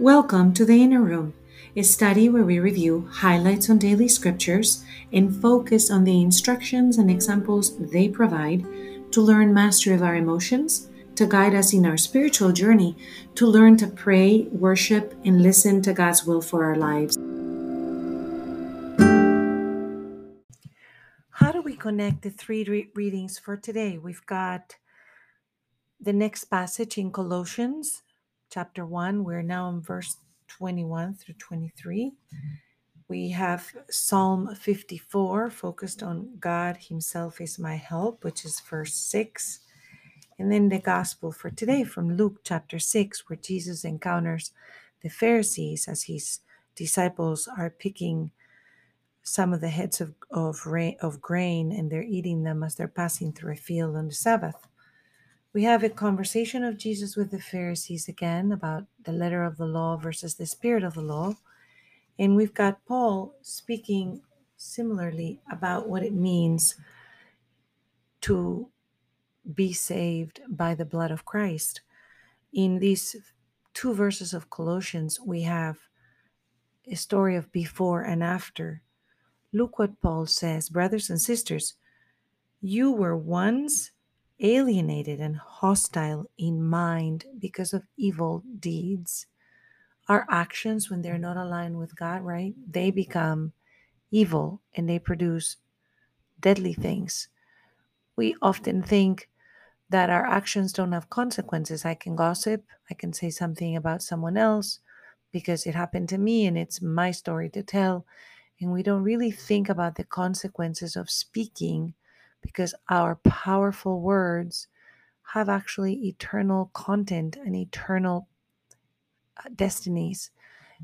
Welcome to the Inner Room, a study where we review highlights on daily scriptures and focus on the instructions and examples they provide to learn mastery of our emotions, to guide us in our spiritual journey, to learn to pray, worship, and listen to God's will for our lives. How do we connect the three re- readings for today? We've got the next passage in Colossians chapter 1. We're now in verse 21 through 23. Mm-hmm. We have Psalm 54, focused on God Himself is my help, which is verse 6. And then the gospel for today from Luke chapter 6, where Jesus encounters the Pharisees as his disciples are picking some of the heads of, of, of grain and they're eating them as they're passing through a field on the Sabbath. We have a conversation of Jesus with the Pharisees again about the letter of the law versus the spirit of the law. And we've got Paul speaking similarly about what it means to be saved by the blood of Christ. In these two verses of Colossians, we have a story of before and after. Look what Paul says, brothers and sisters, you were once alienated and hostile in mind because of evil deeds. Our actions, when they're not aligned with God, right, they become evil and they produce deadly things. We often think that our actions don't have consequences. I can gossip, I can say something about someone else because it happened to me and it's my story to tell. And we don't really think about the consequences of speaking because our powerful words have actually eternal content and eternal uh, destinies.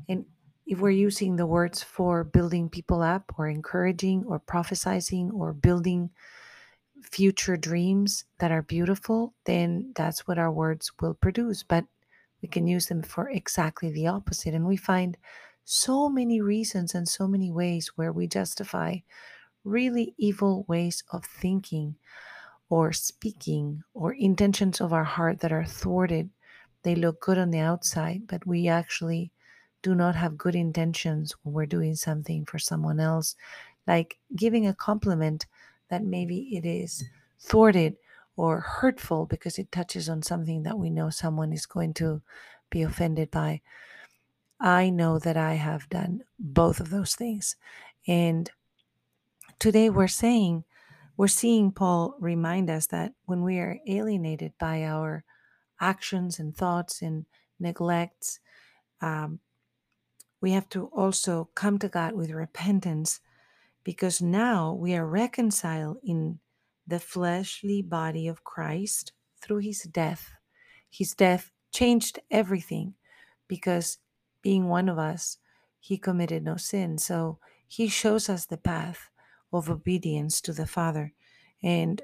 And if we're using the words for building people up or encouraging or prophesizing or building future dreams that are beautiful, then that's what our words will produce. But we can use them for exactly the opposite. And we find so many reasons and so many ways where we justify really evil ways of thinking or speaking or intentions of our heart that are thwarted. They look good on the outside, but we actually do not have good intentions when we're doing something for someone else, like giving a compliment that maybe it is thwarted or hurtful because it touches on something that we know someone is going to be offended by. I know that I have done both of those things. And today we're saying, we're seeing Paul remind us that when we are alienated by our actions and thoughts and neglects, um, we have to also come to God with repentance because now we are reconciled in the fleshly body of Christ through his death. His death changed everything because being one of us, he committed no sin. So he shows us the path of obedience to the Father. And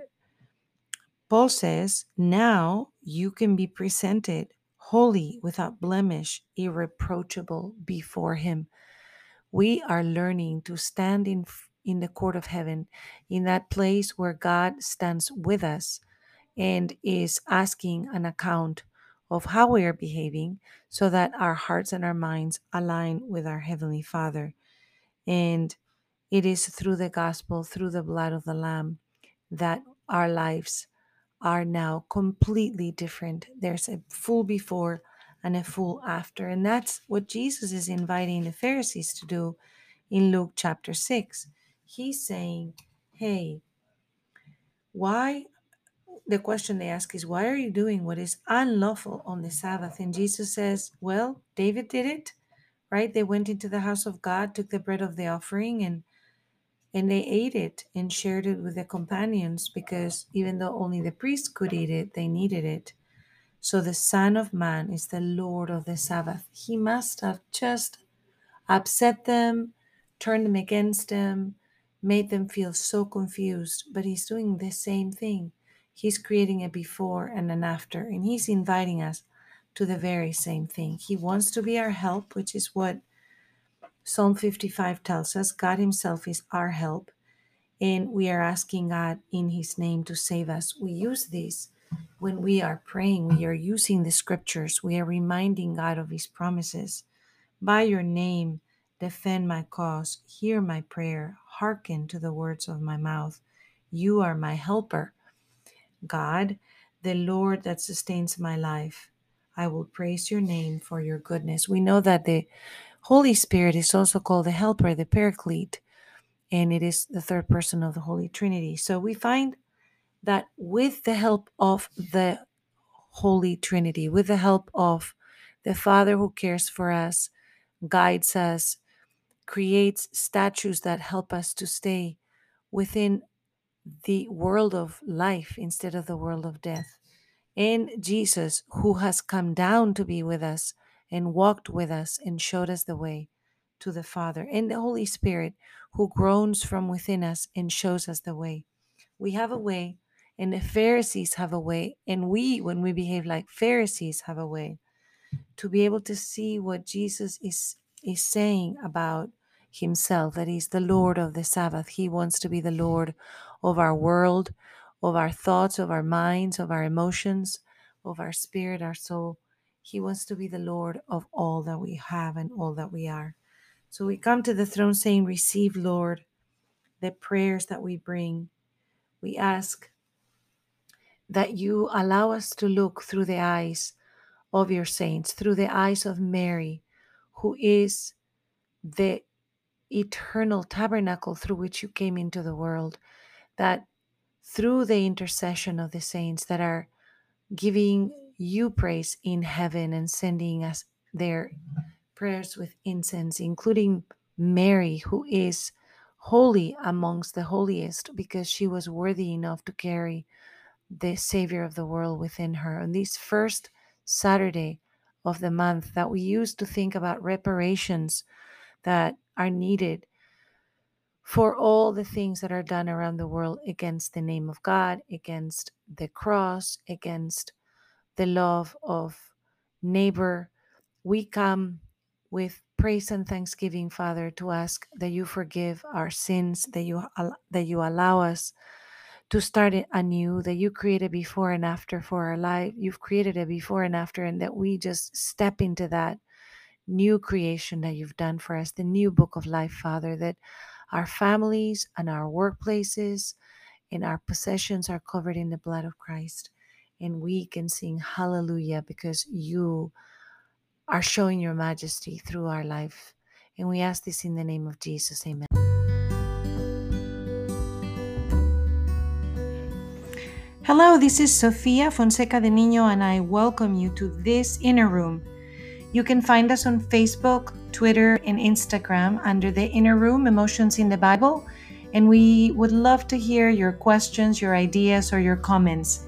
Paul says, now you can be presented holy, without blemish, irreproachable before Him. We are learning to stand in, in the court of heaven, in that place where God stands with us and is asking an account of how we are behaving so that our hearts and our minds align with our Heavenly Father. And it is through the gospel, through the blood of the Lamb, that our lives are now completely different. There's a full before and a full after. And that's what Jesus is inviting the Pharisees to do in Luke chapter 6. He's saying, hey, why? The question they ask is, why are you doing what is unlawful on the Sabbath? And Jesus says, well, David did it, right? They went into the house of God, took the bread of the offering, and and they ate it and shared it with their companions because even though only the priests could eat it, they needed it. So the Son of Man is the Lord of the Sabbath. He must have just upset them, turned them against them, made them feel so confused. But he's doing the same thing. He's creating a before and an after, and he's inviting us to the very same thing. He wants to be our help, which is what Psalm 55 tells us God Himself is our help, and we are asking God in His name to save us. We use this when we are praying, we are using the scriptures, we are reminding God of his promises. By your name, defend my cause, hear my prayer, hearken to the words of my mouth. You are my helper. God, the Lord that sustains my life. I will praise your name for your goodness. We know that the Holy Spirit is also called the helper, the paraclete, and it is the third person of the Holy Trinity. So we find that with the help of the Holy Trinity, with the help of the Father who cares for us, guides us, creates statues that help us to stay within the world of life instead of the world of death. And Jesus, who has come down to be with us and walked with us and showed us the way to the Father, and the Holy Spirit, who groans from within us and shows us the way. We have a way, and the Pharisees have a way, and we, when we behave like Pharisees, have a way to be able to see what Jesus is is saying about himself that he's the Lord of the Sabbath. He wants to be the Lord of our world, of our thoughts, of our minds, of our emotions, of our spirit, our soul. He wants to be the Lord of all that we have and all that we are. So we come to the throne saying, Receive, Lord, the prayers that we bring. We ask that you allow us to look through the eyes of your saints, through the eyes of Mary, who is the eternal tabernacle through which you came into the world, that through the intercession of the saints that are giving you praise in heaven and sending us their prayers with incense, including Mary, who is holy amongst the holiest because she was worthy enough to carry the Savior of the world within her. On this first Saturday of the month, that we use to think about reparations that are needed for all the things that are done around the world against the name of God, against the cross, against the love of neighbor. We come with praise and thanksgiving, Father, to ask that you forgive our sins, that you that you allow us to start it anew, that you created before and after for our life. You've created a before and after, and that we just step into that new creation that you've done for us, the new book of life, Father, that our families and our workplaces and our possessions are covered in the blood of Christ. And we can sing hallelujah because you are showing your majesty through our life. And we ask this in the name of Jesus. Amen. Hello, this is Sofia Fonseca de Niño, and I welcome you to this inner room. You can find us on Facebook, Twitter, and Instagram under the Inner Room Emotions in the Bible, and we would love to hear your questions, your ideas, or your comments.